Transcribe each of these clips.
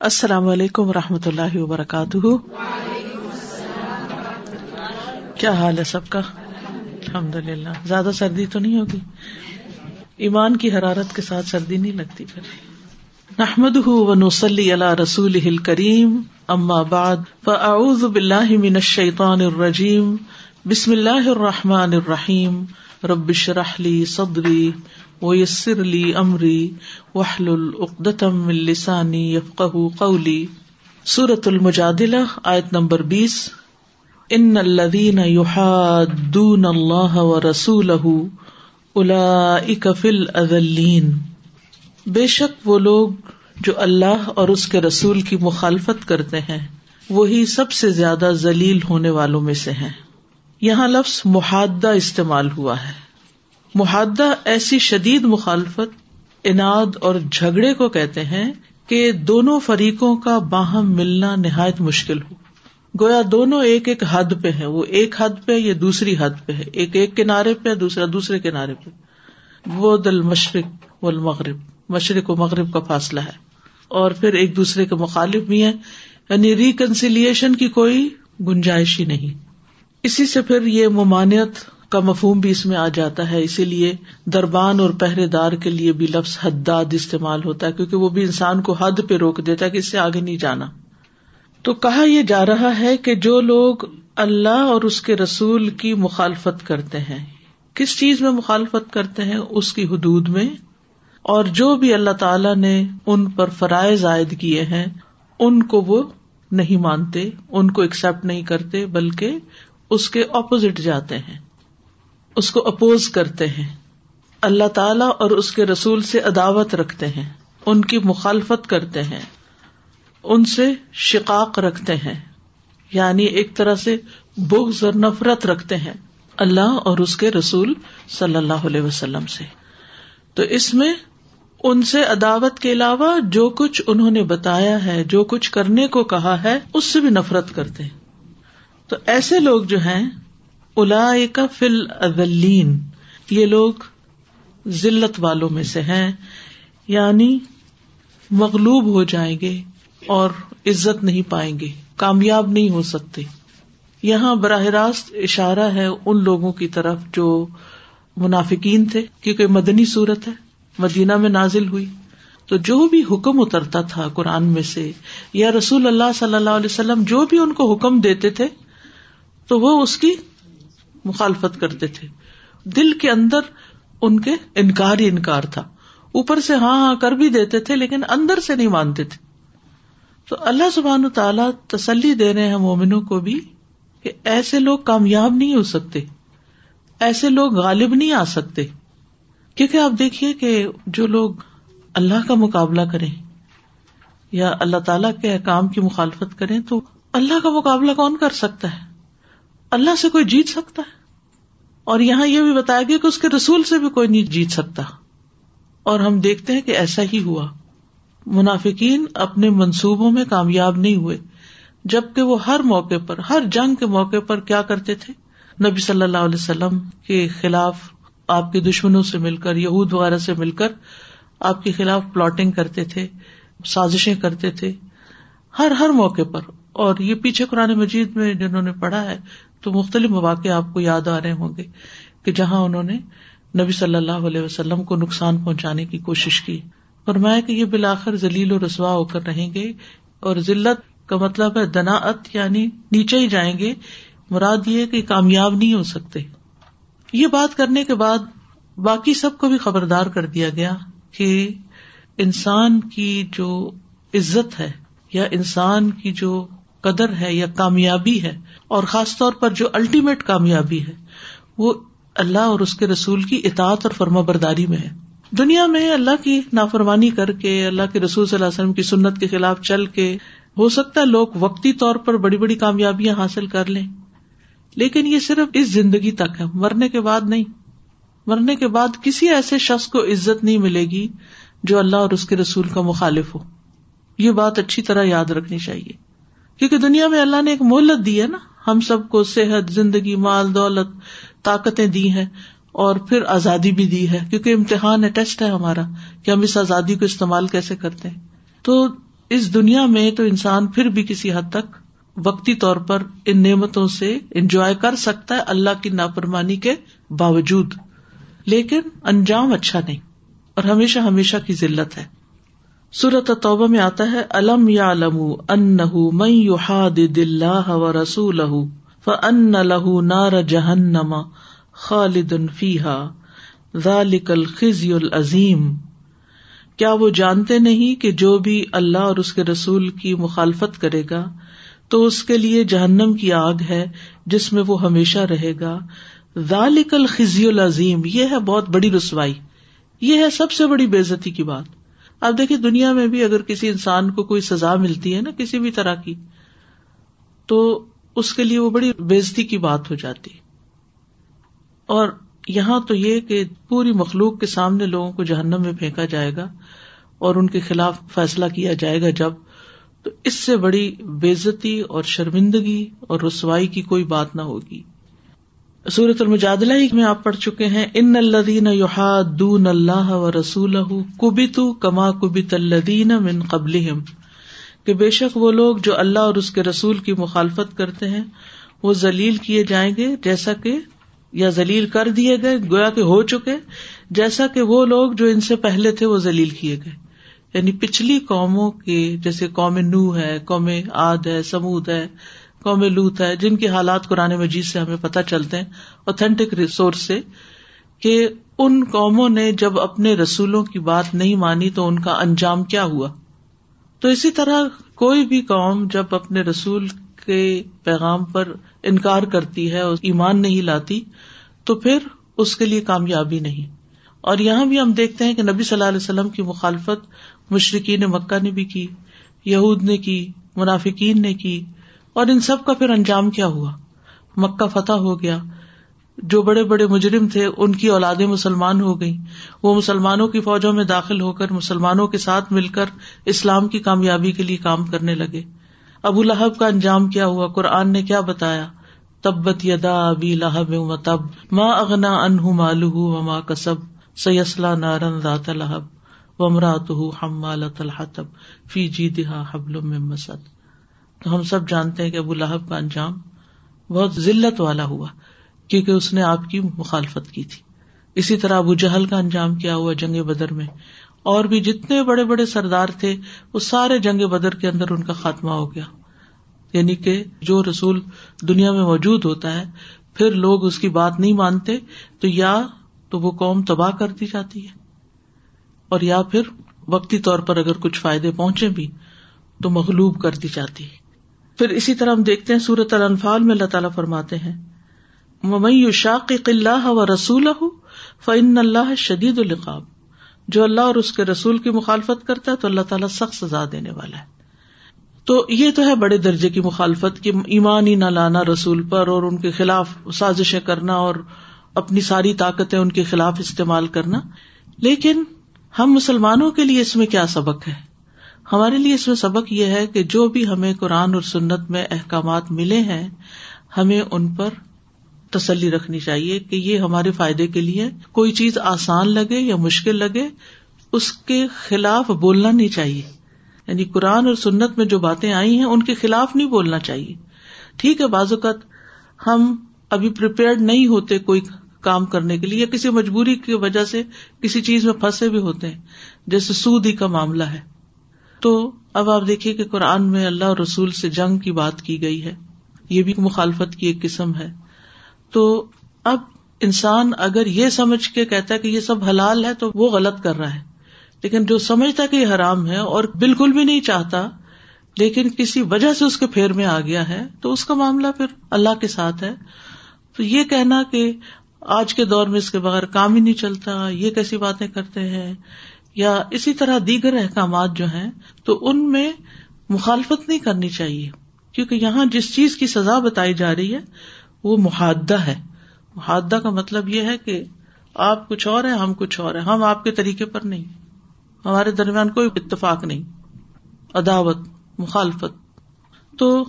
السلام علیکم و رحمۃ اللہ وبرکاتہ۔ کیا حال ہے سب کا؟ الحمد للہ زیادہ سردی تو نہیں ہوگی؟ ایمان کی حرارت کے ساتھ سردی نہیں لگتی پھر۔ نحمد و نسلی رسول کریم اما بعد، فاعوذ باللہ من الشیطان الرجیم۔ بسم اللہ الرحمٰن الرحیم۔ ربش رحلی صدری۔ و یسر علی امری وحل العقدم السانی یفق قولی سورت المجادلہ، آیت نمبر بیس۔ ان الدین یحادون اللہ و رسول اکفل اذلین بے شک وہ لوگ جو اللہ اور اس کے رسول کی مخالفت کرتے ہیں، وہی سب سے زیادہ ذلیل ہونے والوں میں سے ہیں۔ یہاں لفظ محادہ استعمال ہوا ہے۔ محادہ ایسی شدید مخالفت اناد اور جھگڑے کو کہتے ہیں کہ دونوں فریقوں کا باہم ملنا نہایت مشکل ہو۔ گویا دونوں ایک ایک حد پہ ہے وہ ایک حد پہ یا دوسری حد پہ ہے ایک ایک کنارے پہ، دوسرا دوسرے کنارے پہ۔ وہ دل مشرق و المغرب مشرق و مغرب کا فاصلہ ہے۔ اور پھر ایک دوسرے کے مخالف بھی ہیں۔ یعنی ریکنسیلیشن کی کوئی گنجائش ہی نہیں۔ اسی سے پھر یہ ممانعت کا مفہوم بھی اس میں آ جاتا ہے، اسی لیے دربان اور پہرے دار کے لیے بھی لفظ حداد استعمال ہوتا ہے، کیونکہ وہ بھی انسان کو حد پہ روک دیتا ہے کہ اس سے آگے نہیں جانا۔ تو کہا یہ جا رہا ہے کہ جو لوگ اللہ اور اس کے رسول کی مخالفت کرتے ہیں، کس چیز میں مخالفت کرتے ہیں؟ اس کی حدود میں۔ اور جو بھی اللہ تعالی نے ان پر فرائض عائد کیے ہیں، ان کو وہ نہیں مانتے، ان کو ایکسپٹ نہیں کرتے، بلکہ اس کے اپوزٹ جاتے ہیں۔ اس کو اپوز کرتے ہیں۔ اللہ تعالی اور اس کے رسول سے عداوت رکھتے ہیں۔ ان کی مخالفت کرتے ہیں۔ ان سے شقاق رکھتے ہیں۔ یعنی ایک طرح سے بغض اور نفرت رکھتے ہیں۔ اللہ اور اس کے رسول صلی اللہ علیہ وسلم سے۔ تو اس میں ان سے عداوت کے علاوہ جو کچھ انہوں نے بتایا ہے، جو کچھ کرنے کو کہا ہے، اس سے بھی نفرت کرتے ہیں۔ تو ایسے لوگ جو ہیں الا فل اولین یہ لوگ ذلت والوں میں سے ہیں یعنی مغلوب ہو جائیں گے اور عزت نہیں پائیں گے، کامیاب نہیں ہو سکتے۔ یہاں براہ راست اشارہ ہے ان لوگوں کی طرف جو منافقین تھے، کیونکہ مدنی صورت ہے، مدینہ میں نازل ہوئی۔ تو جو بھی حکم اترتا تھا قرآن میں سے، یا رسول اللہ صلی اللہ علیہ وسلم جو بھی ان کو حکم دیتے تھے، تو وہ اس کی مخالفت کرتے تھے۔ دل کے اندر ان کے انکار ہی انکار تھا۔ اوپر سے ہاں ہاں کر بھی دیتے تھے، لیکن اندر سے نہیں مانتے تھے۔ تو اللہ سبحان تعالیٰ تسلی دے رہے ہیں مومنوں کو بھی کہ ایسے لوگ کامیاب نہیں ہو سکتے۔ ایسے لوگ غالب نہیں آ سکتے۔ کیونکہ آپ دیکھیے کہ جو لوگ اللہ کا مقابلہ کریں یا اللہ تعالی کے احکام کی مخالفت کریں، تو اللہ کا مقابلہ کون کر سکتا ہے؟ اللہ سے کوئی جیت سکتا ہے؟ اور یہاں یہ بھی بتایا گیا کہ اس کے رسول سے بھی کوئی نہیں جیت سکتا۔ اور ہم دیکھتے ہیں کہ ایسا ہی ہوا۔ منافقین اپنے منصوبوں میں کامیاب نہیں ہوئے، جبکہ وہ ہر موقع پر، ہر جنگ کے موقع پر کیا کرتے تھے؟ نبی صلی اللہ علیہ وسلم کے خلاف آپ کے دشمنوں سے مل کر، یہود وغیرہ سے مل کر آپ کے خلاف پلاٹنگ کرتے تھے، سازشیں کرتے تھے۔ ہر ہر موقع پر۔ اور یہ پیچھے قرآن مجید میں جنہوں نے پڑھا ہے تو مختلف مواقع آپ کو یاد آ رہے ہوں گے کہ جہاں انہوں نے نبی صلی اللہ علیہ وسلم کو نقصان پہنچانے کی کوشش کی۔ اور میں کہ یہ بالآخر ذلیل و رسوا ہو کر رہیں گے اور ذلت کا مطلب ہے دناعت یعنی نیچے ہی جائیں گے۔ مراد یہ کہ کامیاب نہیں ہو سکتے۔ یہ بات کرنے کے بعد باقی سب کو بھی خبردار کر دیا گیا کہ انسان کی جو عزت ہے یا انسان کی جو قدر ہے یا کامیابی ہے، اور خاص طور پر جو الٹیمیٹ کامیابی ہے، وہ اللہ اور اس کے رسول کی اطاعت اور فرما برداری میں ہے۔ دنیا میں اللہ کی نافرمانی کر کے، اللہ کے رسول صلی اللہ علیہ وسلم کی سنت کے خلاف چل کے، ہو سکتا ہے لوگ وقتی طور پر بڑی بڑی کامیابیاں حاصل کر لیں، لیکن یہ صرف اس زندگی تک ہے، مرنے کے بعد نہیں۔ مرنے کے بعد کسی ایسے شخص کو عزت نہیں ملے گی جو اللہ اور اس کے رسول کا مخالف ہو۔ یہ بات اچھی طرح یاد رکھنی چاہیے۔ کیونکہ دنیا میں اللہ نے ایک مہلت دی ہے نا، ہم سب کو صحت، زندگی، مال، دولت، طاقتیں دی ہیں اور پھر آزادی بھی دی ہے، کیونکہ امتحان ہے ٹیسٹ ہے ہمارا کہ ہم اس آزادی کو استعمال کیسے کرتے ہیں۔ تو اس دنیا میں تو انسان پھر بھی کسی حد تک وقتی طور پر ان نعمتوں سے انجوائے کر سکتا ہے اللہ کی نافرمانی کے باوجود، لیکن انجام اچھا نہیں اور ہمیشہ ہمیشہ کی ذلت ہے۔ سورت توبہ میں آتا ہے، الم یا لم ان و رسول فن لہ نار جہنم خالد فیحا ذالک الخزی العظیم۔ کیا وہ جانتے نہیں کہ جو بھی اللہ اور اس کے رسول کی مخالفت کرے گا، تو اس کے لیے جہنم کی آگ ہے جس میں وہ ہمیشہ رہے گا۔ ذالک الخزی العظیم، یہ ہے بہت بڑی رسوائی، یہ ہے سب سے بڑی بےزتی کی بات۔ اب دیکھیے دنیا میں بھی اگر کسی انسان کو کوئی سزا ملتی ہے نا کسی بھی طرح کی، تو اس کے لیے وہ بڑی بےزتی کی بات ہو جاتی۔ اور یہاں تو یہ کہ پوری مخلوق کے سامنے لوگوں کو جہنم میں پھینکا جائے گا اور ان کے خلاف فیصلہ کیا جائے گا جب، تو اس سے بڑی بےزتی اور شرمندگی اور رسوائی کی کوئی بات نہ ہوگی۔ سورت المجادلہ ہی میں آپ پڑھ چکے ہیں ان الدین دون اللہ و رسول کبیت کما کبیت الدین من قبل کہ بے شک وہ لوگ جو اللہ اور اس کے رسول کی مخالفت کرتے ہیں، وہ ذلیل کیے جائیں گے، جیسا کہ، یا ذلیل کر دیے گئے، گویا کہ ہو چکے، جیسا کہ وہ لوگ جو ان سے پہلے تھے، وہ ذلیل کیے گئے۔ یعنی پچھلی قوموں کے، جیسے قوم نو ہے، قوم آد ہے، سمود ہے قوم لوت ہے، جن کے حالات قرآن مجید سے ہمیں پتہ چلتے ہیں اوتھینٹک ریسورس سے، کہ ان قوموں نے جب اپنے رسولوں کی بات نہیں مانی تو ان کا انجام کیا ہوا۔ تو اسی طرح کوئی بھی قوم جب اپنے رسول کے پیغام پر انکار کرتی ہے اور ایمان نہیں لاتی، تو پھر اس کے لیے کامیابی نہیں۔ اور یہاں بھی ہم دیکھتے ہیں کہ نبی صلی اللہ علیہ وسلم کی مخالفت مشرقین مکہ نے بھی کی، یہود نے کی، منافقین نے کی۔ اور ان سب کا پھر انجام کیا ہوا؟ مکہ فتح ہو گیا۔ جو بڑے بڑے مجرم تھے، ان کی اولادیں مسلمان ہو گئی وہ مسلمانوں کی فوجوں میں داخل ہو کر، مسلمانوں کے ساتھ مل کر اسلام کی کامیابی کے لیے کام کرنے لگے۔ ابو لہب کا انجام کیا ہوا؟ قرآن نے کیا بتایا؟ تبت یدا ابی لہب تب ماں اغنا انہ مالو و ماں کسب سیسلا نارن ذات لہب ومرات حمالت الحطب، فی جی دہا حبل مسد۔ تو ہم سب جانتے ہیں کہ ابو لہب کا انجام بہت ذلت والا ہوا، کیونکہ اس نے آپ کی مخالفت کی تھی۔ اسی طرح ابو جہل کا انجام کیا ہوا جنگ بدر میں۔ اور بھی جتنے بڑے بڑے سردار تھے، وہ سارے جنگ بدر کے اندر ان کا خاتمہ ہو گیا۔ یعنی کہ جو رسول دنیا میں موجود ہوتا ہے، پھر لوگ اس کی بات نہیں مانتے، تو یا تو وہ قوم تباہ کر دی جاتی ہے۔ اور یا پھر وقتی طور پر اگر کچھ فائدے پہنچے بھی، تو مغلوب کر دی جاتی ہے۔ پھر اسی طرح ہم دیکھتے ہیں سورت الفال میں اللہ تعالیٰ فرماتے ہیں مئی شاق اللہ و رسول فن اللہ شدید القاب جو اللہ اور اس کے رسول کی مخالفت کرتا ہے تو اللہ تعالیٰ سخت سزا دینے والا ہے۔ تو یہ تو ہے بڑے درجے کی مخالفت کی ایمان ہی نہ لانا رسول پر اور ان کے خلاف سازشیں کرنا اور اپنی ساری طاقتیں ان کے خلاف استعمال کرنا۔ لیکن ہم مسلمانوں کے لیے اس میں کیا سبق ہے؟ ہمارے لیے اس میں سبق یہ ہے کہ جو بھی ہمیں قرآن اور سنت میں احکامات ملے ہیں، ہمیں ان پر تسلی رکھنی چاہیے کہ یہ ہمارے فائدے کے لیے کوئی چیز آسان لگے یا مشکل لگے، اس کے خلاف بولنا نہیں چاہیے۔ یعنی قرآن اور سنت میں جو باتیں آئی ہیں، ان کے خلاف نہیں بولنا چاہیے۔ ٹھیک ہے، بعض اوقات ہم ابھی پریپیئرڈ نہیں ہوتے کوئی کام کرنے کے لیے یا کسی مجبوری کی وجہ سے کسی چیز میں پھنسے بھی ہوتے ہیں۔ جیسے سود ہی کا معاملہ ہے۔ تو اب آپ دیکھیے کہ قرآن میں اللہ اور رسول سے جنگ کی بات کی گئی ہے۔ یہ بھی مخالفت کی ایک قسم ہے۔ تو اب انسان اگر یہ سمجھ کے کہتا ہے کہ یہ سب حلال ہے تو وہ غلط کر رہا ہے۔ لیکن جو سمجھتا کہ یہ حرام ہے اور بالکل بھی نہیں چاہتا، لیکن کسی وجہ سے اس کے پھیر میں آ گیا ہے، تو اس کا معاملہ پھر اللہ کے ساتھ ہے۔ تو یہ کہنا کہ آج کے دور میں اس کے بغیر کام ہی نہیں چلتا، یہ کیسی باتیں کرتے ہیں؟ یا اسی طرح دیگر احکامات جو ہیں، تو ان میں مخالفت نہیں کرنی چاہیے۔ کیونکہ یہاں جس چیز کی سزا بتائی جا رہی ہے، وہ محادہ ہے۔ محادہ کا مطلب یہ ہے کہ آپ کچھ اور ہے ہم کچھ اور ہے ہم آپ کے طریقے پر نہیں۔ ہمارے درمیان کوئی اتفاق نہیں۔ عداوت، مخالفت۔ تو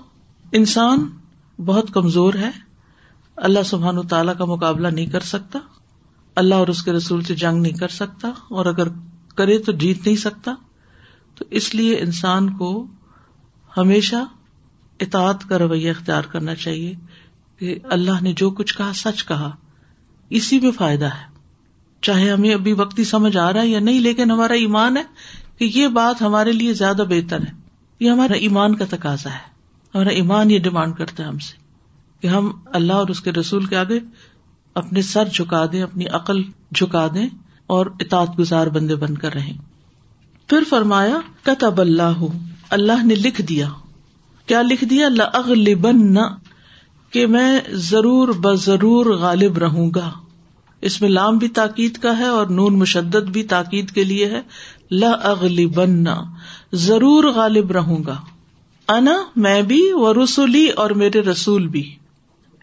انسان بہت کمزور ہے۔ اللہ سبحان و تعالیٰ کا مقابلہ نہیں کر سکتا۔ اللہ اور اس کے رسول سے جنگ نہیں کر سکتا۔ اور اگر کرے تو جیت نہیں سکتا۔ تو اس لیے انسان کو ہمیشہ اطاعت کا رویہ اختیار کرنا چاہیے کہ اللہ نے جو کچھ کہا، سچ کہا۔ اسی میں فائدہ ہے۔ چاہے ہمیں ابھی وقتی سمجھ آ رہا ہے یا نہیں، لیکن ہمارا ایمان ہے کہ یہ بات ہمارے لیے زیادہ بہتر ہے۔ یہ ہمارا ایمان کا تقاضا ہے۔ ہمارا ایمان یہ ڈیمانڈ کرتا ہے ہم سے کہ ہم اللہ اور اس کے رسول کے آگے اپنے سر جھکا دیں، اپنی عقل جھکا دیں۔ اور اطاط گزار بندے بن کر رہیں۔ پھر فرمایا، کتب اللہ اللہ نے لکھ دیا۔ کیا لکھ دیا؟ اغلبن کہ میں ضرور بضرور غالب رہوں گا۔ اس میں لام بھی تاکید کا ہے اور نون مشدد بھی تاکید کے لیے ہے۔ اغلبن ضرور غالب رہوں گا۔ انا، میں بھی و رسولی اور میرے رسول بھی۔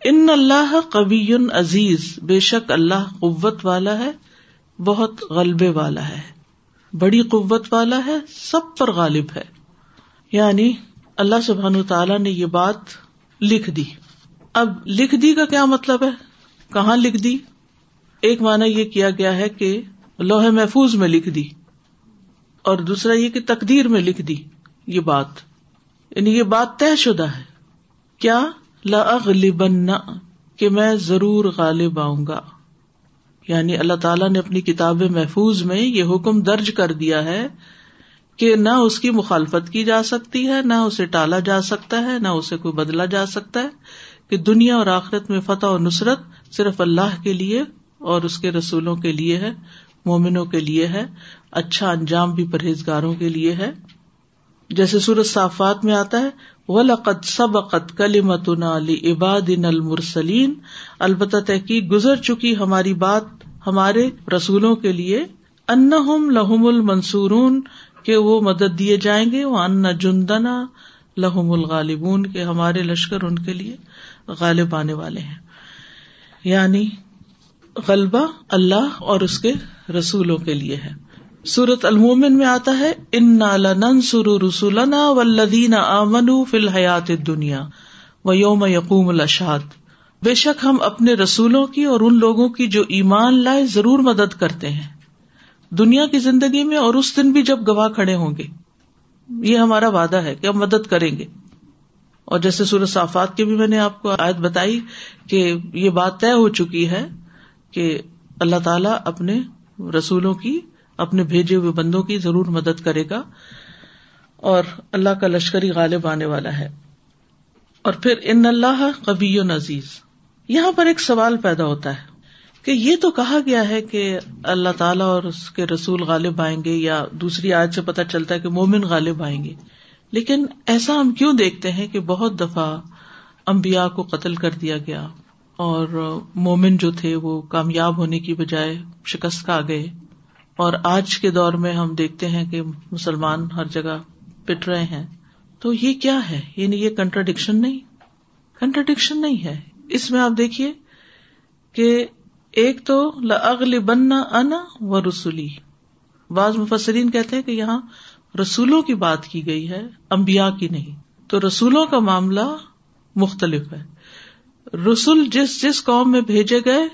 ان اللہ قبی عزیز، بے شک اللہ قوت والا ہے۔ بہت غلبے والا ہے۔ بڑی قوت والا ہے، سب پر غالب ہے۔ یعنی اللہ سبحان تعالی نے یہ بات لکھ دی۔ اب لکھ دی کا کیا مطلب ہے؟ کہاں لکھ دی؟ ایک مانا یہ کیا گیا ہے کہ لوہے محفوظ میں لکھ دی اور دوسرا یہ کہ تقدیر میں لکھ دی یہ بات۔ یعنی یہ بات طے شدہ ہے۔ کیا؟ لاغلبن کہ میں ضرور غالب آؤں گا۔ یعنی اللہ تعالیٰ نے اپنی کتاب محفوظ میں یہ حکم درج کر دیا ہے کہ نہ اس کی مخالفت کی جا سکتی ہے، نہ اسے ٹالا جا سکتا ہے، نہ اسے کوئی بدلا جا سکتا ہے کہ دنیا اور آخرت میں فتح اور نصرت صرف اللہ کے لیے اور اس کے رسولوں کے لیے ہے، مومنوں کے لیے ہے اچھا انجام بھی پرہیزگاروں کے لیے ہے۔ جیسے سورج صافات میں آتا ہے ولقت سبقت کلیمت علی عباد المرسلین البتہ تحقیق گزر چکی ہماری بات ہمارے رسولوں کے لیے ان لہم المنصورون کے وہ مدد دیے جائیں گے وہ ان جندنا لہم الغالبون کے ہمارے لشکر ان کے لیے غالب آنے والے ہیں۔ یعنی غلبہ اللہ اور اس کے رسولوں کے لیے ہے۔ سورت المومن میں آتا ہے ان نالن سر رسولنا ولدین آمن فی الحیات دنیا و یوم یقوم الشاد بے شک ہم اپنے رسولوں کی اور ان لوگوں کی جو ایمان لائے ضرور مدد کرتے ہیں۔ دنیا کی زندگی میں اور اس دن بھی جب گواہ کھڑے ہوں گے۔ یہ ہمارا وعدہ ہے کہ ہم مدد کریں گے۔ اور جیسے سورت صافات کی بھی میں نے آپ کو آیت بتائی کہ یہ بات طے ہو چکی ہے کہ اللہ تعالیٰ اپنے رسولوں کی، اپنے بھیجے ہوئے بندوں کی ضرور مدد کرے گا۔ اور اللہ کا لشکری غالب آنے والا ہے۔ اور پھر ان اللہ کبی عزیز یہاں پر ایک سوال پیدا ہوتا ہے کہ یہ تو کہا گیا ہے کہ اللہ تعالیٰ اور اس کے رسول غالب آئیں گے یا دوسری آج سے پتہ چلتا ہے کہ مومن غالب آئیں گے۔ لیکن ایسا ہم کیوں دیکھتے ہیں کہ بہت دفعہ امبیا کو قتل کر دیا گیا اور مومن جو تھے وہ کامیاب ہونے کی بجائے شکست کھا گئے۔ اور آج کے دور میں ہم دیکھتے ہیں کہ مسلمان ہر جگہ پٹ رہے ہیں۔ تو یہ کیا ہے؟ یعنی یہ کنٹراڈکشن نہیں۔ کنٹراڈکشن نہیں ہے۔ اس میں آپ دیکھیے کہ ایک تو اگلی بننا انا و رسولی بعض مفسرین کہتے ہیں کہ یہاں رسولوں کی بات کی گئی ہے امبیا کی نہیں۔ تو رسولوں کا معاملہ مختلف ہے۔ رسول جس جس قوم میں بھیجے گئے،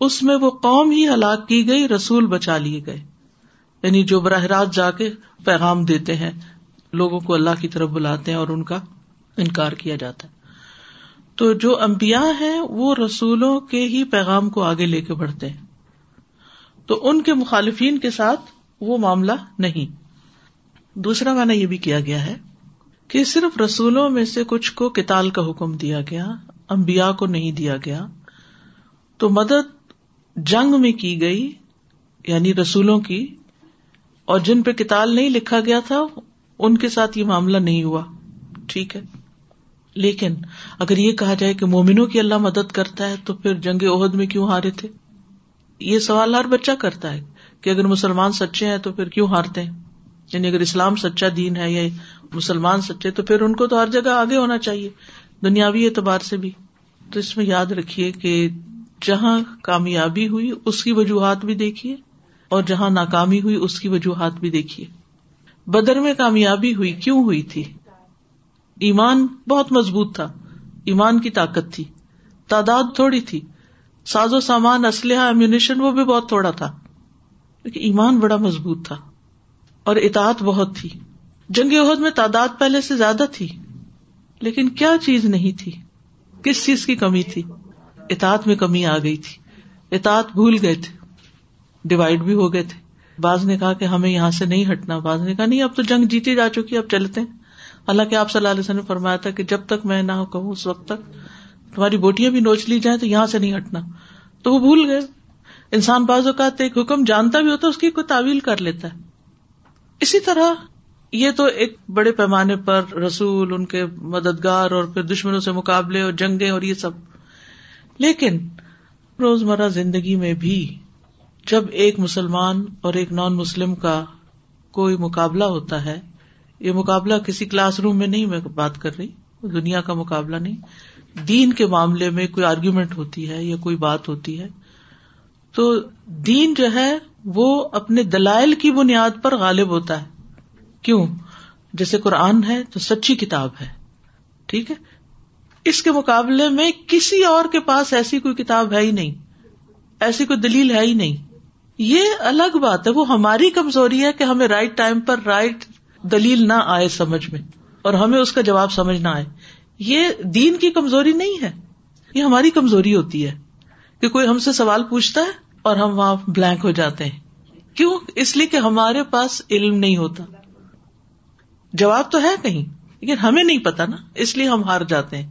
اس میں وہ قوم ہی ہلاک کی گئی، رسول بچا لیے گئے۔ یعنی جو براہ راست جا کے پیغام دیتے ہیں، لوگوں کو اللہ کی طرف بلاتے ہیں اور ان کا انکار کیا جاتا ہے۔ تو جو امبیا ہے وہ رسولوں کے ہی پیغام کو آگے لے کے بڑھتے ہیں۔ تو ان کے مخالفین کے ساتھ وہ معاملہ نہیں۔ دوسرا مانا یہ بھی کیا گیا ہے کہ صرف رسولوں میں سے کچھ کو کتال کا حکم دیا گیا امبیا کو نہیں دیا گیا۔ تو مدد جنگ میں کی گئی یعنی رسولوں کی، اور جن پہ کتاب نہیں لکھا گیا تھا، ان کے ساتھ یہ معاملہ نہیں ہوا۔ ٹھیک ہے۔ لیکن اگر یہ کہا جائے کہ مومنوں کی اللہ مدد کرتا ہے تو پھر جنگ عہد میں کیوں ہارے تھے؟ یہ سوال ہر بچہ کرتا ہے کہ اگر مسلمان سچے ہیں تو پھر کیوں ہارتے ہیں؟ یعنی اگر اسلام سچا دین ہے یا مسلمان سچے تو پھر ان کو تو ہر جگہ آگے ہونا چاہیے، دنیاوی اعتبار سے بھی۔ تو اس میں یاد رکھیے کہ جہاں کامیابی ہوئی اس کی وجوہات بھی دیکھیے اور جہاں ناکامی ہوئی اس کی وجوہات بھی دیکھیے۔ بدر میں کامیابی ہوئی، کیوں ہوئی تھی؟ ایمان بہت مضبوط تھا۔ ایمان کی طاقت تھی۔ تعداد تھوڑی تھی۔ ساز و سامان، اسلحہ امیونیشن وہ بھی بہت تھوڑا تھا۔ لیکن ایمان بڑا مضبوط تھا اور اطاعت بہت تھی۔ جنگ عہد میں تعداد پہلے سے زیادہ تھی، لیکن کیا چیز نہیں تھی؟ کس چیز کی کمی تھی؟ اطاعت میں کمی آ گئی تھی۔ اطاعت بھول گئے تھے۔ ڈیوائڈ بھی ہو گئے تھے۔ باز نے کہا کہ ہمیں یہاں سے نہیں ہٹنا باز نے کہا نہیں، اب تو جنگ جیتی جا چکی اب چلتے ہیں۔ حالانکہ آپ صلی اللہ علیہ وسلم نے فرمایا تھا کہ جب تک میں نہ کہوں اس وقت تک تمہاری بوٹیاں بھی نوچ لی جائیں تو یہاں سے نہیں ہٹنا۔ تو وہ بھول گئے۔ انسان بعض اوقات ایک حکم جانتا بھی ہوتا ہے، اس کی کوئی تعویل کر لیتا ہے۔ اسی طرح یہ تو ایک بڑے پیمانے پر رسول، ان کے مددگار اور پھر دشمنوں سے مقابلے اور جنگیں اور یہ سب۔ لیکن روزمرہ زندگی میں بھی جب ایک مسلمان اور ایک نان مسلم کا کوئی مقابلہ ہوتا ہے یہ مقابلہ کسی کلاس روم میں نہیں میں بات کر رہی، دنیا کا مقابلہ نہیں۔ دین کے معاملے میں کوئی آرگیومنٹ ہوتی ہے یا کوئی بات ہوتی ہے۔ تو دین جو ہے، وہ اپنے دلائل کی بنیاد پر غالب ہوتا ہے۔ کیوں؟ جیسے قرآن ہے تو سچی کتاب ہے۔ ٹھیک ہے؟ اس کے مقابلے میں کسی اور کے پاس ایسی کوئی کتاب ہے ہی نہیں۔ ایسی کوئی دلیل ہے ہی نہیں۔ یہ الگ بات ہے، وہ ہماری کمزوری ہے کہ ہمیں رائٹ ٹائم پر رائٹ دلیل نہ آئے سمجھ میں اور ہمیں اس کا جواب سمجھ نہ آئے۔ یہ دین کی کمزوری نہیں ہے۔ یہ ہماری کمزوری ہوتی ہے کہ کوئی ہم سے سوال پوچھتا ہے اور ہم وہاں بلینک ہو جاتے ہیں۔ کیوں؟ اس لیے کہ ہمارے پاس علم نہیں ہوتا۔ جواب تو ہے کہیں، لیکن ہمیں نہیں پتا نا۔ اس لیے ہم ہار جاتے ہیں۔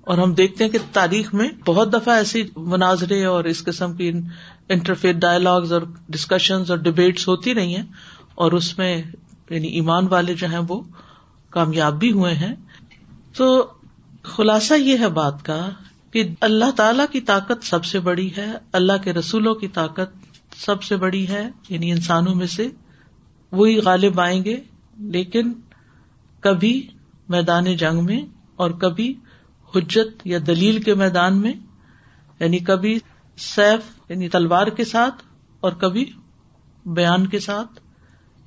اور ہم دیکھتے ہیں کہ تاریخ میں بہت دفعہ ایسی مناظرے اور اس قسم کی انٹرفیئر ڈائلگز اور ڈسکشن اور ڈبیٹس ہوتی رہی ہیں اور اس میں یعنی ایمان والے جو ہیں وہ کامیاب بھی ہوئے ہیں۔ تو خلاصہ یہ ہے بات کا کہ اللہ تعالی کی طاقت سب سے بڑی ہے، اللہ کے رسولوں کی طاقت سب سے بڑی ہے۔ یعنی انسانوں میں سے وہی غالب آئیں گے، لیکن کبھی میدان جنگ میں اور کبھی حجت یا دلیل کے میدان میں یعنی کبھی سیف یعنی تلوار کے ساتھ اور کبھی بیان کے ساتھ۔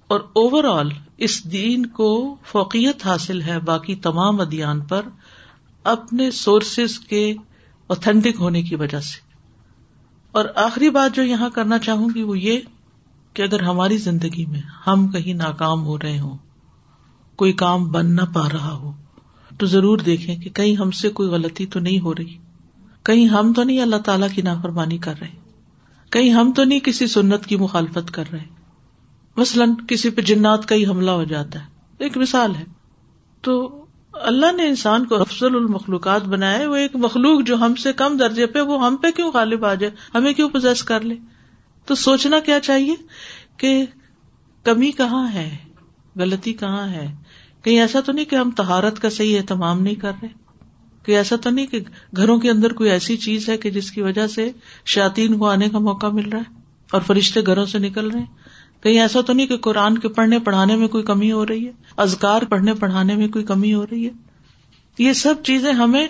اور اوور آل اس دین کو فوقیت حاصل ہے باقی تمام ادیان پر اپنے سورسز کے اوتھینٹک ہونے کی وجہ سے۔ اور آخری بات جو یہاں کرنا چاہوں گی وہ یہ کہ اگر ہماری زندگی میں ہم کہیں ناکام ہو رہے ہوں، کوئی کام بن نہ پا رہا ہو، تو ضرور دیکھیں کہ کہیں ہم سے کوئی غلطی تو نہیں ہو رہی۔ کہیں ہم تو نہیں اللہ تعالی کی نافرمانی کر رہے۔ کہیں ہم تو نہیں کسی سنت کی مخالفت کر رہے۔ مثلاً کسی پہ جنات کا ہی حملہ ہو جاتا ہے۔ ایک مثال ہے۔ تو اللہ نے انسان کو افضل المخلوقات بنایا وہ ایک مخلوق جو ہم سے کم درجے پہ، وہ ہم پہ کیوں غالب آ جائے؟ ہمیں کیوں پوزیس کر لے؟ تو سوچنا کیا چاہیے کہ کمی کہاں ہے؟ غلطی کہاں ہے؟ کہیں ایسا تو نہیں کہ ہم تہارت کا صحیح اہتمام نہیں کر رہے؟ کہ ایسا تو نہیں کہ گھروں کے اندر کوئی ایسی چیز ہے کہ جس کی وجہ سے شاطین کو آنے کا موقع مل رہا ہے اور فرشتے گھروں سے نکل رہے ہیں؟ کہیں ایسا تو نہیں کہ قرآن کے پڑھنے پڑھانے میں کوئی کمی ہو رہی ہے؟ ازکار پڑھنے پڑھانے میں کوئی کمی ہو رہی ہے؟ یہ سب چیزیں ہمیں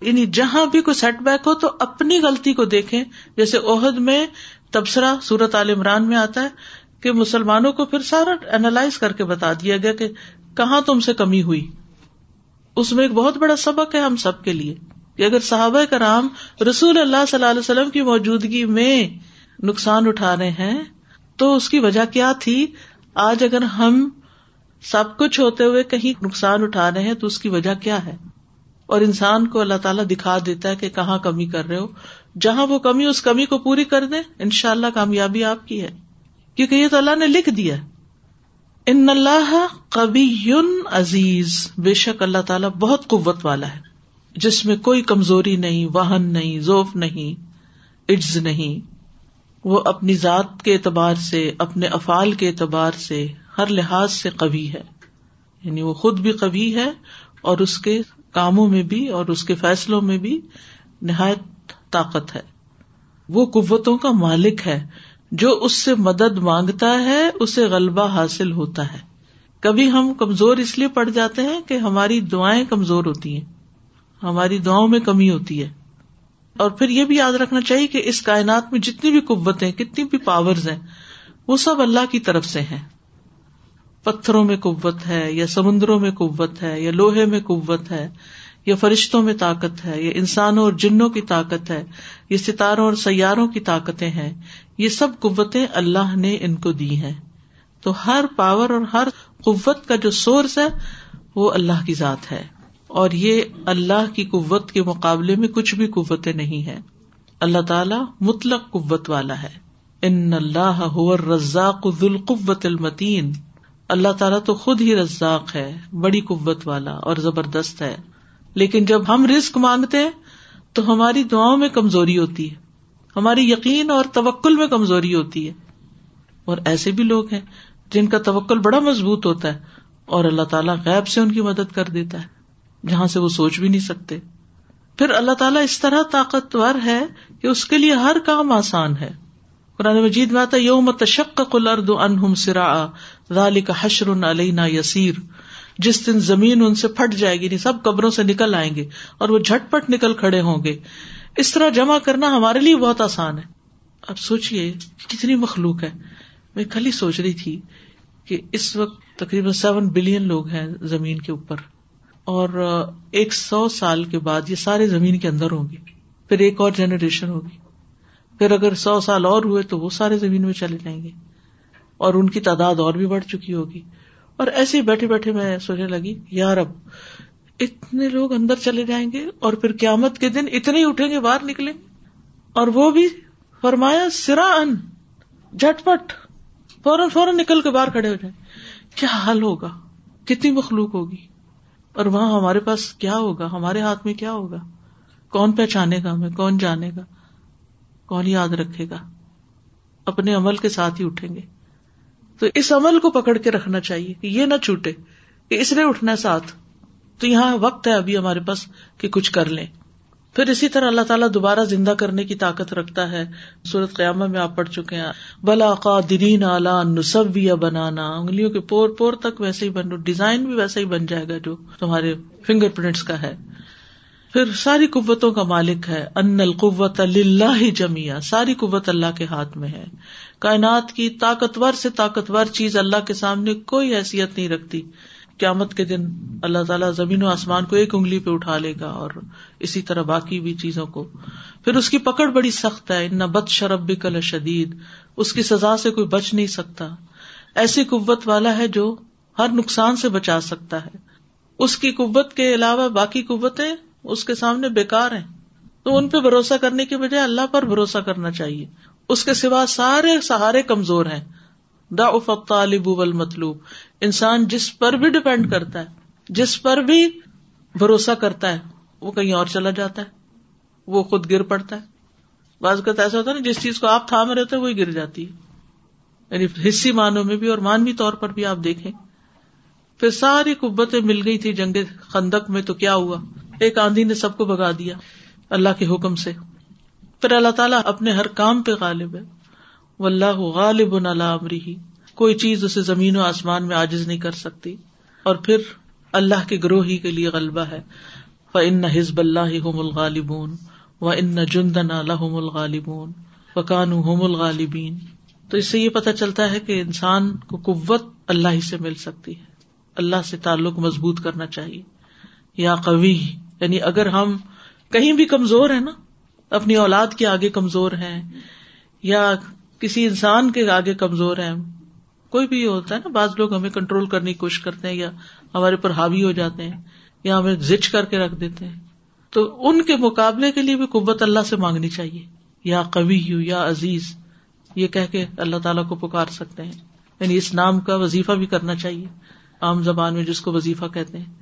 یعنی جہاں بھی کوئی سیٹ بیک ہو تو اپنی غلطی کو دیکھیں۔ جیسے عہد میں تبصرہ سورت عال عمران میں آتا ہے کہ مسلمانوں کو پھر سارا اینالائز کر کے بتا دیا گیا کہ کہاں تم سے کمی ہوئی۔ اس میں ایک بہت بڑا سبق ہے ہم سب کے لیے۔ کہ اگر صحابہ کرام رسول اللہ صلی اللہ علیہ وسلم کی موجودگی میں نقصان اٹھا رہے ہیں تو اس کی وجہ کیا تھی؟ آج اگر ہم سب کچھ ہوتے ہوئے کہیں نقصان اٹھا رہے ہیں تو اس کی وجہ کیا ہے؟ اور انسان کو اللہ تعالیٰ دکھا دیتا ہے کہ کہاں کمی کر رہے ہو۔ جہاں وہ کمی اس کمی کو پوری کر دیں ان شاء اللہ کامیابی آپ کی ہے۔ کیونکہ یہ تو اللہ نے لکھ دیا ان اللہ کبھی عزیز۔ بے شک اللہ تعالیٰ بہت قوت والا ہے۔ جس میں کوئی کمزوری نہیں واہن نہیں، ذوف نہیں، عجز نہیں۔ وہ اپنی ذات کے اعتبار سے، اپنے افعال کے اعتبار سے ہر لحاظ سے کبھی ہے۔ یعنی وہ خود بھی کبھی ہے اور اس کے کاموں میں بھی اور اس کے فیصلوں میں بھی نہایت طاقت ہے۔ وہ قوتوں کا مالک ہے جو اس سے مدد مانگتا ہے، اسے غلبہ حاصل ہوتا ہے۔ کبھی ہم کمزور اس لیے پڑ جاتے ہیں کہ ہماری دعائیں کمزور ہوتی ہیں۔ ہماری دعاؤں میں کمی ہوتی ہے۔ اور پھر یہ بھی یاد رکھنا چاہیے کہ اس کائنات میں جتنی بھی قوتیں، کتنی بھی پاور ہیں، وہ سب اللہ کی طرف سے ہیں۔ پتھروں میں قوت ہے، یا سمندروں میں قوت ہے، یا لوہے میں قوت ہے، یا فرشتوں میں طاقت ہے، یا انسانوں اور جنوں کی طاقت ہے، یا ستاروں اور سیاروں کی طاقتیں ہیں۔ یہ سب قوتیں اللہ نے ان کو دی ہیں۔ تو ہر پاور اور ہر قوت کا جو سورس ہے، وہ اللہ کی ذات ہے۔ اور یہ اللہ کی قوت کے مقابلے میں کچھ بھی قوتیں نہیں ہے اللہ تعالی مطلق قوت والا ہے۔ ان اللہ رزاق ذوالقوت المتین۔ اللہ تعالیٰ تو خود ہی رزاق ہے، بڑی قوت والا اور زبردست ہے۔ لیکن جب ہم رسک مانگتے ہیں، تو ہماری دعاؤں میں کمزوری ہوتی ہے۔ ہماری یقین اور توکل میں کمزوری ہوتی ہے۔ اور ایسے بھی لوگ ہیں جن کا توکل بڑا مضبوط ہوتا ہے اور اللہ تعالیٰ غیب سے ان کی مدد کر دیتا ہے۔ جہاں سے وہ سوچ بھی نہیں سکتے۔ پھر اللہ تعالیٰ اس طرح طاقتور ہے کہ اس کے لیے ہر کام آسان ہے۔ قرآن مجید میں آتا یوم تشق الارض عنہم سرا ذالک حشر علینا یسیر۔ جس دن زمین ان سے پھٹ جائے گی نہیں، سب قبروں سے نکل آئیں گے اور وہ جھٹ پٹ نکل کھڑے ہوں گے۔ اس طرح جمع کرنا ہمارے لیے بہت آسان ہے۔ اب سوچیے کتنی مخلوق ہے۔ میں کل ہی سوچ رہی تھی کہ اس وقت تقریباً سیون بلین لوگ ہیں زمین کے اوپر۔ اور ایک سو سال کے بعد یہ سارے زمین کے اندر ہوں گے۔ پھر ایک اور جنریشن ہوگی۔ پھر اگر سو سال اور ہوئے تو وہ سارے زمین میں چلے جائیں گے۔ اور ان کی تعداد اور بھی بڑھ چکی ہوگی۔ اور ایسے ہی بیٹھے بیٹھے میں سوچنے لگی یار اب اتنے لوگ اندر چلے جائیں گے اور پھر قیامت کے دن اتنے ہی اٹھیں گے، باہر نکلیں گے۔ اور وہ بھی فرمایا سرا ان جھٹ پٹ، فوراً فوراً نکل کے باہر کھڑے ہو جائیں۔ کیا حل ہوگا؟ کتنی مخلوق ہوگی۔ اور وہاں ہمارے پاس کیا ہوگا؟ ہمارے ہاتھ میں کیا ہوگا؟ کون پہچانے گا ہمیں؟ کون جانے گا؟ کون یاد رکھے گا؟ اپنے عمل کے ساتھ ہی اٹھیں گے۔ تو اس عمل کو پکڑ کے رکھنا چاہیے کہ یہ نہ چھوٹے کہ اس نے اٹھنا ساتھ۔ تو یہاں وقت ہے ابھی ہمارے پاس کہ کچھ کر لیں۔ پھر اسی طرح اللہ تعالیٰ دوبارہ زندہ کرنے کی طاقت رکھتا ہے۔ سورت قیامہ میں آپ پڑھ چکے ہیں۔ بلا قادرین اعلیٰ نصب بنانا۔ انگلیوں کے پور پور تک ویسے ہی بن ڈیزائن بھی ویسا ہی بن جائے گا جو تمہارے فنگر پرنٹس کا ہے۔ پھر ساری قوتوں کا مالک ہے۔ ان القوت اللہ جمیا ساری قوت اللہ کے ہاتھ میں ہے۔ کائنات کی طاقتور سے طاقتور چیز اللہ کے سامنے کوئی حیثیت نہیں رکھتی۔ قیامت کے دن اللہ تعالیٰ زمین و آسمان کو ایک انگلی پہ اٹھا لے گا اور اسی طرح باقی بھی چیزوں کو۔ پھر اس کی پکڑ بڑی سخت ہے۔ نہ بد شرب کل شدید اس کی سزا سے کوئی بچ نہیں سکتا۔ ایسی قوت والا ہے جو ہر نقصان سے بچا سکتا ہے۔ اس کی قوت کے علاوہ باقی قوتیں اس کے سامنے بےکار ہیں۔ تو ان پہ بھروسہ کرنے کی بجائے اللہ پر بھروسہ کرنا چاہیے۔ اس کے سوا سارے سہارے کمزور ہیں۔ دا اف طالب مطلوب انسان جس پر بھی ڈپینڈ کرتا ہے، جس پر بھی بھروسہ کرتا ہے، وہ کہیں اور چلا جاتا ہے، وہ خود گر پڑتا ہے۔ بعض کا ایسا ہوتا ہے نا، جس چیز کو آپ تھام رہتے وہی گر جاتی ہے۔ یعنی حصی معنوں میں بھی اور مانوی طور پر بھی آپ دیکھیں۔ پھر ساری قبتیں مل گئی تھی جنگ خندق میں، تو کیا ہوا؟ ایک آندھی نے سب کو بگا دیا اللہ کے حکم سے۔ پھر اللہ تعالیٰ اپنے ہر کام پہ غالب ہے۔ اللہ غالب امری کوئی چیز اسے زمین و آسمان میں آجز نہیں کر سکتی۔ اور پھر اللہ کے گروہ ہی کے لیے غلبہ ہے۔ وہ ان حزب اللہ ہوم الغالبون۔ و ان جندن الحم الغالبون و الغالبین تو اس سے یہ پتا چلتا ہے کہ انسان کو قوت اللہ ہی سے مل سکتی ہے۔ اللہ سے تعلق مضبوط کرنا چاہیے۔ یا قوی یعنی اگر ہم کہیں بھی کمزور ہیں نا، اپنی اولاد کے آگے کمزور ہیں، یا کسی انسان کے آگے کمزور ہیں۔ کوئی بھی ہوتا ہے نا، بعض لوگ ہمیں کنٹرول کرنے کی کوشش کرتے ہیں یا ہمارے پر حاوی ہو جاتے ہیں یا ہمیں زچ کر کے رکھ دیتے ہیں۔ تو ان کے مقابلے کے لیے بھی قوت اللہ سے مانگنی چاہیے۔ یا کبھی ہو، یا عزیز۔ یہ کہہ کے اللہ تعالیٰ کو پکار سکتے ہیں۔ یعنی اس نام کا وظیفہ بھی کرنا چاہیے۔ عام زبان میں جس کو وظیفہ کہتے ہیں۔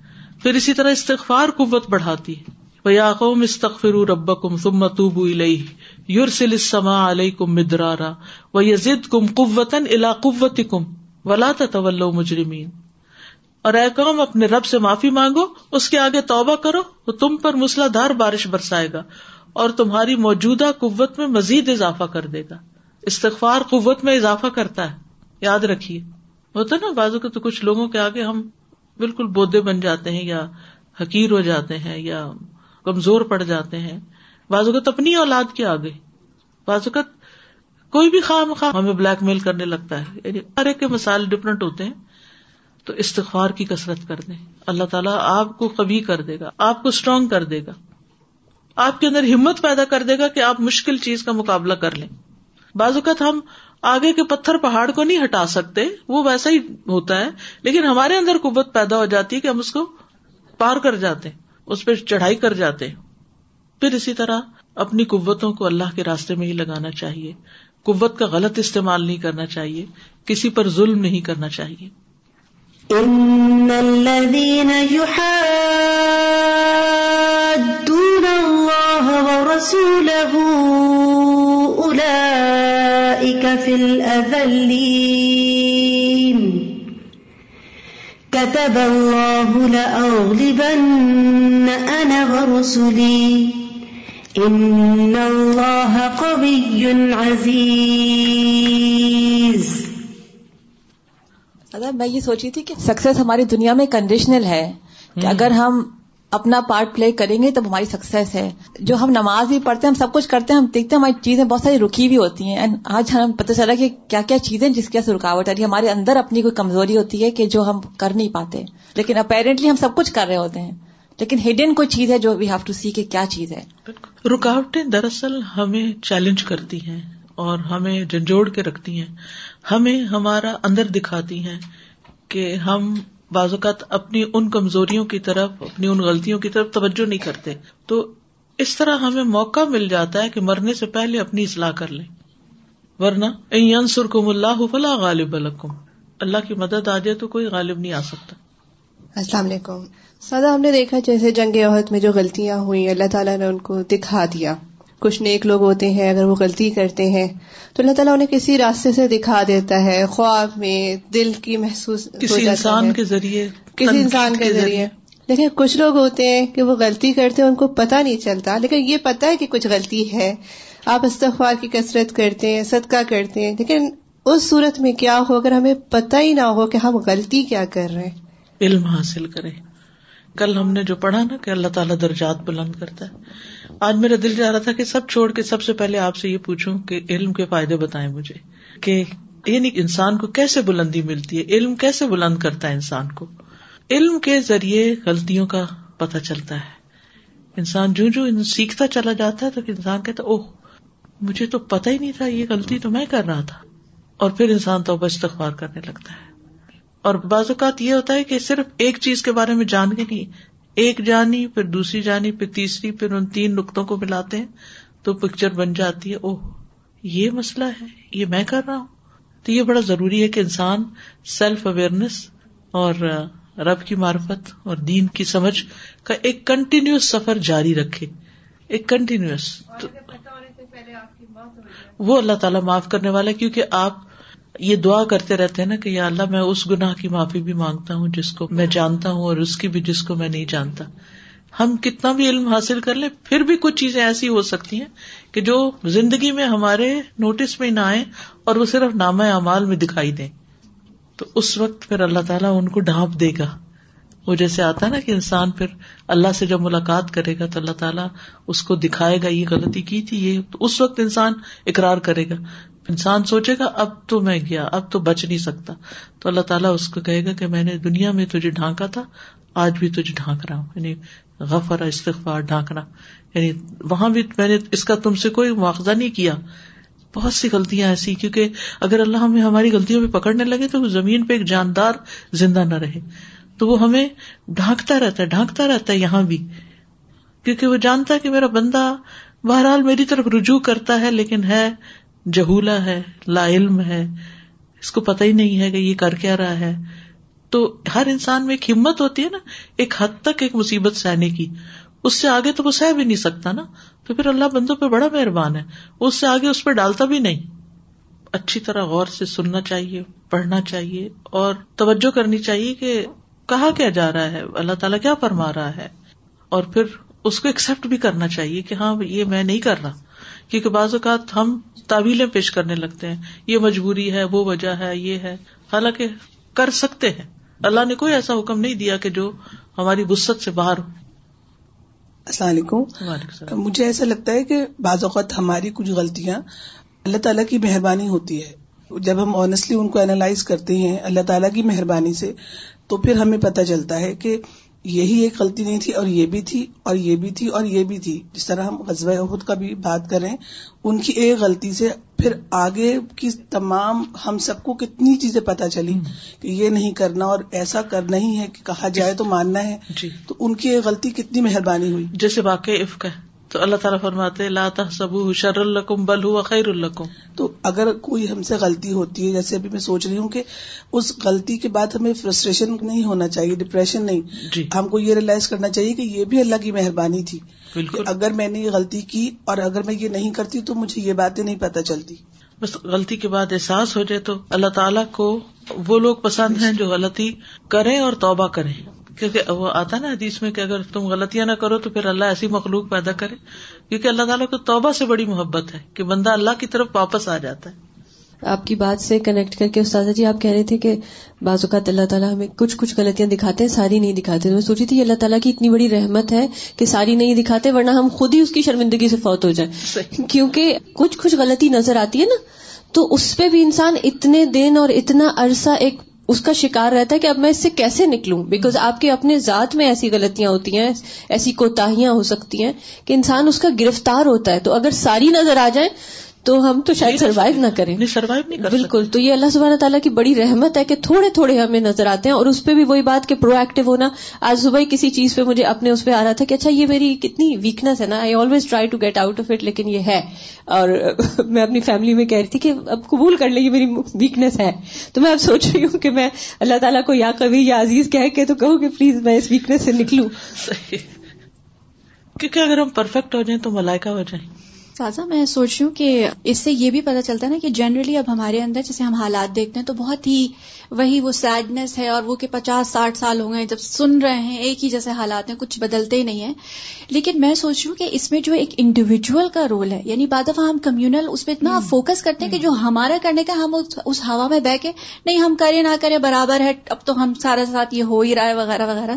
پھر اسی طرح استغفار قوت بڑھاتی ہے۔ یا قوم استغفر رب کم ثم توبو الیہ یورسل السماء علیکم مدرارا و یزد کم قوتن الا قوتکم ولا تتولوا مجرمین۔ اور اے قوم، اپنے رب سے معافی مانگو، اس کے آگے توبہ کرو، وہ تم پر مسلا دھار بارش برسائے گا اور تمہاری موجودہ قوت میں مزید اضافہ کر دے گا۔ استغفار قوت میں اضافہ کرتا ہے۔ یاد رکھیے۔ ہوتا نا، بازو کے تو کچھ لوگوں کے آگے ہم بالکل بودے بن جاتے ہیں یا حقیر ہو جاتے ہیں یا کمزور پڑ جاتے ہیں۔ بعض اوقات اپنی اولاد کے آگے، بعض اوقات کوئی بھی خواہ مخواہ ہمیں بلیک میل کرنے لگتا ہے یعنی ہر ایک کے مسائل ڈفرنٹ ہوتے ہیں، تو استغفار کی کسرت کر دیں۔ اللہ تعالیٰ آپ کو کبھی کر دے گا، آپ کو اسٹرانگ کر دے گا۔ آپ کے اندر ہمت پیدا کر دے گا کہ آپ مشکل چیز کا مقابلہ کر لیں۔ بعض اوقات ہم آگے کے پتھر پہاڑ کو نہیں ہٹا سکتے، وہ ویسا ہی ہوتا ہے، لیکن ہمارے اندر قوت پیدا ہو جاتی ہے کہ ہم اس کو پار کر جاتے اس پہ چڑھائی کر جاتے ہیں۔ پھر اسی طرح اپنی قوتوں کو اللہ کے راستے میں ہی لگانا چاہیے۔ قوت کا غلط استعمال نہیں کرنا چاہیے۔ کسی پر ظلم نہیں کرنا چاہیے۔ ان الذين يحادون الله ورسوله اولئك في الاذلين۔ كتب الله لاغلبن انا ورسلي۔ ان الله قوي عزيز میں یہ سوچی تھی کہ سکسیس ہماری دنیا میں کنڈیشنل ہے کہ اگر ہم اپنا پارٹ پلے کریں گے تب ہماری سکسیس ہے۔ جو ہم نماز بھی پڑھتے ہیں ہم سب کچھ کرتے ہیں ہم دیکھتے ہیں ہماری چیزیں بہت ساری رکی ہوئی ہوتی ہیں۔ آج ہمیں پتہ چلا کہ کیا کیا چیزیں جس کی رکاوٹ آ رہی ہے ہمارے اندر اپنی کوئی کمزوری ہوتی ہے کہ جو ہم کر نہیں پاتے۔ لیکن اپیرنٹلی ہم سب کچھ کر رہے ہوتے ہیں۔ لیکن ہڈن کوئی چیز ہے جو وی ہیو ٹو سی کہ کیا چیز ہے؟ رکاوٹیں دراصل ہمیں چیلنج کرتی ہیں اور ہمیں جھنجھوڑ کے رکھتی ہیں۔ ہمیں ہمارا اندر دکھاتی ہیں کہ ہم بعض اوقات اپنی ان کمزوریوں کی طرف، اپنی ان غلطیوں کی طرف توجہ نہیں کرتے۔ تو اس طرح ہمیں موقع مل جاتا ہے کہ مرنے سے پہلے اپنی اصلاح کر لیں۔ ورنہ کم اللہ فلا غالب الکم اللہ کی مدد آ جائے تو کوئی غالب نہیں آ سکتا۔ السلام علیکم۔ سادہ ہم نے دیکھا جیسے جنگ عہد میں جو غلطیاں ہوئی اللہ تعالیٰ نے ان کو دکھا دیا۔ کچھ نیک لوگ ہوتے ہیں اگر وہ غلطی کرتے ہیں تو اللہ تعالیٰ انہیں کسی راستے سے دکھا دیتا ہے۔ خواب میں دل کی محسوس کسی انسان کے ذریعے کسی انسان کے ذریعے۔ لیکن کچھ لوگ ہوتے ہیں کہ وہ غلطی کرتے ہیں ان کو پتا نہیں چلتا۔ لیکن یہ پتا ہے کہ کچھ غلطی ہے۔ آپ استغفار کی کثرت کرتے ہیں صدقہ کرتے ہیں لیکن اس صورت میں کیا ہو؟ اگر ہمیں پتہ ہی نہ ہو کہ ہم غلطی کیا کر رہے ہیں۔ علم حاصل کریں کل ہم نے جو پڑھا نا کہ اللہ تعالیٰ درجات بلند کرتا ہے۔ آج میرا دل جا رہا تھا کہ سب چھوڑ کے سب سے پہلے آپ سے یہ پوچھوں کہ علم کے فائدے بتائیں مجھے کہ یعنی انسان کو کیسے بلندی ملتی ہے؟ علم کیسے بلند کرتا ہے انسان کو؟ علم کے ذریعے غلطیوں کا پتہ چلتا ہے۔ انسان جو جو سیکھتا چلا جاتا ہے تو انسان کہتا اوہ، مجھے تو پتا ہی نہیں تھا، یہ غلطی تو میں کر رہا تھا۔ اور پھر انسان تو استغفار کرنے لگتا ہے۔ اور بعض اوقات یہ ہوتا ہے کہ صرف ایک چیز کے بارے میں جان کے نہیں ایک جانی پھر دوسری جانی پھر تیسری پھر ان تین نقطوں کو ملاتے ہیں تو پکچر بن جاتی ہے اوہ یہ مسئلہ ہے یہ میں کر رہا ہوں۔ تو یہ بڑا ضروری ہے کہ انسان سیلف اویئرنیس اور رب کی معرفت اور دین کی سمجھ کا ایک کنٹینیوس سفر جاری رکھے۔ ایک کنٹینیوس وہ اللہ تعالیٰ معاف کرنے والا کیونکہ آپ یہ دعا کرتے رہتے ہیں نا کہ یا اللہ میں اس گناہ کی معافی بھی مانگتا ہوں جس کو میں جانتا ہوں اور اس کی بھی جس کو میں نہیں جانتا۔ ہم کتنا بھی علم حاصل کر لیں، پھر بھی کچھ چیزیں ایسی ہو سکتی ہیں کہ جو زندگی میں ہمارے نوٹس میں نہ آئے اور وہ صرف نامہ اعمال میں دکھائی دیں۔ تو اس وقت پھر اللہ تعالیٰ ان کو ڈھانپ دے گا۔ وہ جیسے آتا ہے نا کہ انسان پھر اللہ سے جب ملاقات کرے گا تو اللہ تعالیٰ اس کو دکھائے گا، یہ غلطی کی تھی، یہ تو اس وقت انسان اقرار کرے گا۔ انسان سوچے گا، اب تو میں گیا، اب تو بچ نہیں سکتا۔ تو اللہ تعالیٰ اس کو کہے گا کہ میں نے دنیا میں تجھے ڈھانکا تھا، آج بھی تجھے ڈھانک رہا ہوں۔ یعنی غفر، استغفار، ڈھانکنا۔ یعنی وہاں بھی میں نے اس کا تم سے کوئی مواخذہ نہیں کیا۔ بہت سی غلطیاں ایسی، کیونکہ اگر اللہ ہمیں ہماری غلطیوں پہ پکڑنے لگے تو زمین پہ ایک جاندار زندہ نہ رہے۔ تو وہ ہمیں ڈھانکتا رہتا ہے، ڈھانکتا رہتا ہے یہاں بھی۔ کیونکہ وہ جانتا ہے کہ میرا بندہ بہرحال میری طرف رجوع کرتا ہے، لیکن ہے جہولا ہے، لا علم ہے، اس کو پتہ ہی نہیں ہے کہ یہ کر کیا رہا ہے۔ تو ہر انسان میں ایک ہمت ہوتی ہے نا، ایک حد تک ایک مصیبت سہنے کی۔ اس سے آگے تو وہ سہ بھی نہیں سکتا نا۔ تو پھر اللہ بندوں پہ بڑا مہربان ہے۔ اس سے آگے اس پہ ڈالتا بھی نہیں۔ اچھی طرح غور سے سننا چاہیے، پڑھنا چاہیے اور توجہ کرنی چاہیے کہ کہا کیا جا رہا ہے، اللہ تعالیٰ کیا فرما رہا ہے۔ اور پھر اس کو ایکسپٹ بھی کرنا چاہیے کہ ہاں یہ میں نہیں کر رہا۔ کیونکہ بعض اوقات ہم تعویلیں پیش کرنے لگتے ہیں یہ مجبوری ہے وہ وجہ ہے یہ ہے۔ حالانکہ کر سکتے ہیں۔ اللہ نے کوئی ایسا حکم نہیں دیا کہ جو ہماری وسط سے باہر ہو۔ السلام علیکم۔ مجھے ایسا لگتا ہے کہ بعض اوقات ہماری کچھ غلطیاں اللہ تعالیٰ کی مہربانی ہوتی ہے۔ جب ہم آنےسٹلی ان کو اینالائز کرتے ہیں اللہ تعالیٰ کی مہربانی سے تو پھر ہمیں پتہ چلتا ہے کہ یہی ایک غلطی نہیں تھی اور یہ بھی تھی اور یہ بھی تھی اور یہ بھی تھی۔ جس طرح ہم غزب عہد کا بھی بات کریں ان کی ایک غلطی سے پھر آگے کی تمام ہم سب کو کتنی چیزیں پتہ چلی کہ یہ نہیں کرنا اور ایسا کرنا ہی ہے کہ کہا جائے تو ماننا ہے۔ جی۔ تو ان کی یہ غلطی کتنی مہربانی ہوئی۔ جیسے واقع عفق ہے۔ تو اللہ تعالیٰ فرماتے لا تحسبوه شر الکم بل هو خیر الکم تو اگر کوئی ہم سے غلطی ہوتی ہے جیسے ابھی میں سوچ رہی ہوں کہ اس غلطی کے بعد ہمیں فرسٹریشن نہیں ہونا چاہیے ڈپریشن نہیں. جی. ہم کو یہ ریئلائز کرنا چاہیے کہ یہ بھی اللہ کی مہربانی تھی. بالکل. اگر میں نے یہ غلطی کی اور اگر میں یہ نہیں کرتی تو مجھے یہ باتیں نہیں پتہ چلتی. بس غلطی کے بعد احساس ہو جائے تو اللہ تعالیٰ کو وہ لوگ پسند ہیں جو غلطی کریں اور توبہ کریں. کیونکہ وہ آتا نا حدیث میں کہ اگر تم غلطیاں نہ کرو تو پھر اللہ ایسی مخلوق پیدا کرے۔ کیونکہ اللہ تعالیٰ کو توبہ سے بڑی محبت ہے کہ بندہ اللہ کی طرف واپس آ جاتا ہے۔ آپ کی بات سے کنیکٹ کر کے استاذہ جی آپ کہہ رہے تھے کہ بعض اوقات اللہ تعالیٰ ہمیں کچھ کچھ غلطیاں دکھاتے ہیں ساری نہیں دکھاتے۔ میں سوچی تھی اللہ تعالیٰ کی اتنی بڑی رحمت ہے کہ ساری نہیں دکھاتے ورنہ ہم خود ہی اس کی شرمندگی سے فوت ہو جائیں۔ کیونکہ کچھ کچھ غلطی نظر آتی ہے نا تو اس پہ بھی انسان اتنے دن اور اتنا عرصہ ایک اس کا شکار رہتا ہے کہ اب میں اس سے کیسے نکلوں؟ بیکاز آپ کے اپنے ذات میں ایسی غلطیاں ہوتی ہیں، ایسی کوتاہیاں ہو سکتی ہیں کہ انسان اس کا گرفتار ہوتا ہے۔ تو اگر ساری نظر آ جائیں تو ہم تو شاید سروائو نہ کریں۔ نہیں سروائو نہیں کر بالکل۔ تو یہ اللہ سبحانہ تعالیٰ کی بڑی رحمت ہے کہ تھوڑے تھوڑے ہمیں نظر آتے ہیں اور اس پہ بھی وہی بات کہ پرو ایکٹیو ہونا۔ آج صبح کسی چیز پہ مجھے اپنے اس پہ آ رہا تھا کہ اچھا یہ میری کتنی ویکنیس ہے نا۔ I always try to get out of it لیکن یہ ہے۔ اور میں اپنی فیملی میں کہہ رہی تھی کہ اب قبول کر لیں یہ میری ویکنیس ہے۔ تو میں اب سوچ رہی ہوں کہ میں اللہ تعالیٰ کو یا کبھی یا عزیز کہہ کے تو کہوں کہ پلیز میں اس ویکنیس سے نکلوں۔ کیونکہ اگر ہم پرفیکٹ ہو جائیں تو ملائکہ ہو جائیں۔ سازا میں سوچ رہی ہوں کہ اس سے یہ بھی پتا چلتا ہے نا کہ جنرلی اب ہمارے اندر جیسے ہم حالات دیکھتے ہیں تو بہت ہی وہی وہ سیڈنس ہے اور وہ کہ پچاس ساٹھ سال ہو گئے جب سن رہے ہیں ایک ہی جیسے حالات ہیں کچھ بدلتے ہی نہیں ہیں۔ لیکن میں سوچ رہی ہوں کہ اس میں جو ایک انڈیویجل کا رول ہے یعنی بعد دفعہ ہم کمیونل اس پہ اتنا فوکس کرتے ہیں کہ جو ہمارا کرنے کا ہم اس ہوا میں بہ کے نہیں ہم کریں نہ کریں برابر ہے اب تو ہم سارا ساتھ یہ ہو ہی رہا ہے وغیرہ وغیرہ۔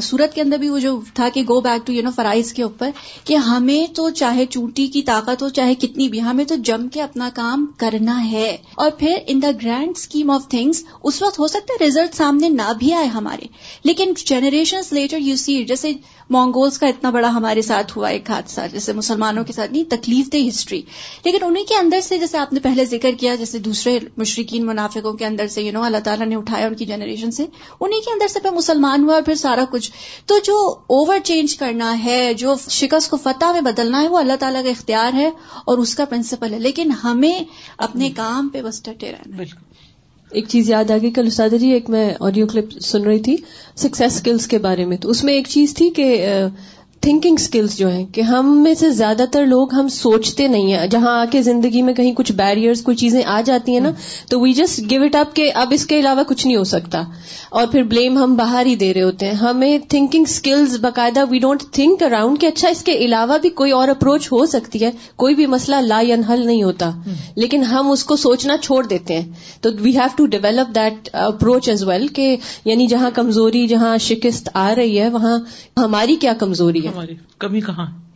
سورت کے اندر بھی وہ جو تھا کہ go back to you know fries کے اوپر کہ ہمیں تو چاہے چونٹی کی طاقت ہو، چاہے کتنی بھی، ہمیں تو جم کے اپنا کام کرنا ہے۔ اور پھر in the grand scheme of things اس وقت ہو سکتا ہے ریزلٹ سامنے نہ بھی آئے ہمارے۔ لیکن جنریشن لیٹر یو سی جیسے مونگولس کا اتنا بڑا ہمارے ساتھ ہوا ایک حادثہ، جیسے مسلمانوں کے ساتھ نہیں، تکلیف دہ ہسٹری لیکن انہیں کے اندر سے، جیسے آپ نے پہلے ذکر کیا، جیسے دوسرے مشرقین منافقوں کے اندر سے یو نو اللہ تعالیٰ نے اٹھایا ان کی جنریشن سے انہیں کے اندر سے پھر مسلمان ہوا اور پھر سارا کچھ۔ تو جو اوور چینج کرنا ہے، جو شکست کو فتح میں بدلنا ہے، وہ اللہ تعالیٰ کا اختیار ہے اور اس کا پرنسپل ہے۔ لیکن ہمیں اپنے کام پہ بس ڈٹے رہنا بالکل۔ ایک چیز یاد آ گئی کل استاد جی ایک میں آڈیو کلپ سن رہی تھی سکسیس اسکلس کے بارے میں۔ تو اس میں ایک چیز تھی کہ تھنکنگ اسکلس جو ہیں کہ ہم میں سے زیادہ تر لوگ ہم سوچتے نہیں ہیں۔ جہاں آ کے زندگی میں کہیں کچھ بیریئرز کوئی چیزیں آ جاتی ہیں نا تو we just give it up کہ اب اس کے علاوہ کچھ نہیں ہو سکتا۔ اور پھر بلیم ہم باہر ہی دے رہے ہوتے ہیں۔ ہمیں تھنکنگ اسکلز باقاعدہ وی ڈونٹ تھنک اراؤنڈ کہ اچھا اس کے علاوہ بھی کوئی اور اپروچ ہو سکتی ہے۔ کوئی بھی مسئلہ لا حل نہیں ہوتا۔ لیکن ہم اس کو سوچنا چھوڑ دیتے ہیں۔ تو we have to develop that approach as well کہ یعنی جہاں کمزوری جہاں شکست آ رہی ہے وہاں ہماری کیا کمزوری ہے؟ ہماری۔ کمی کہاں ہے؟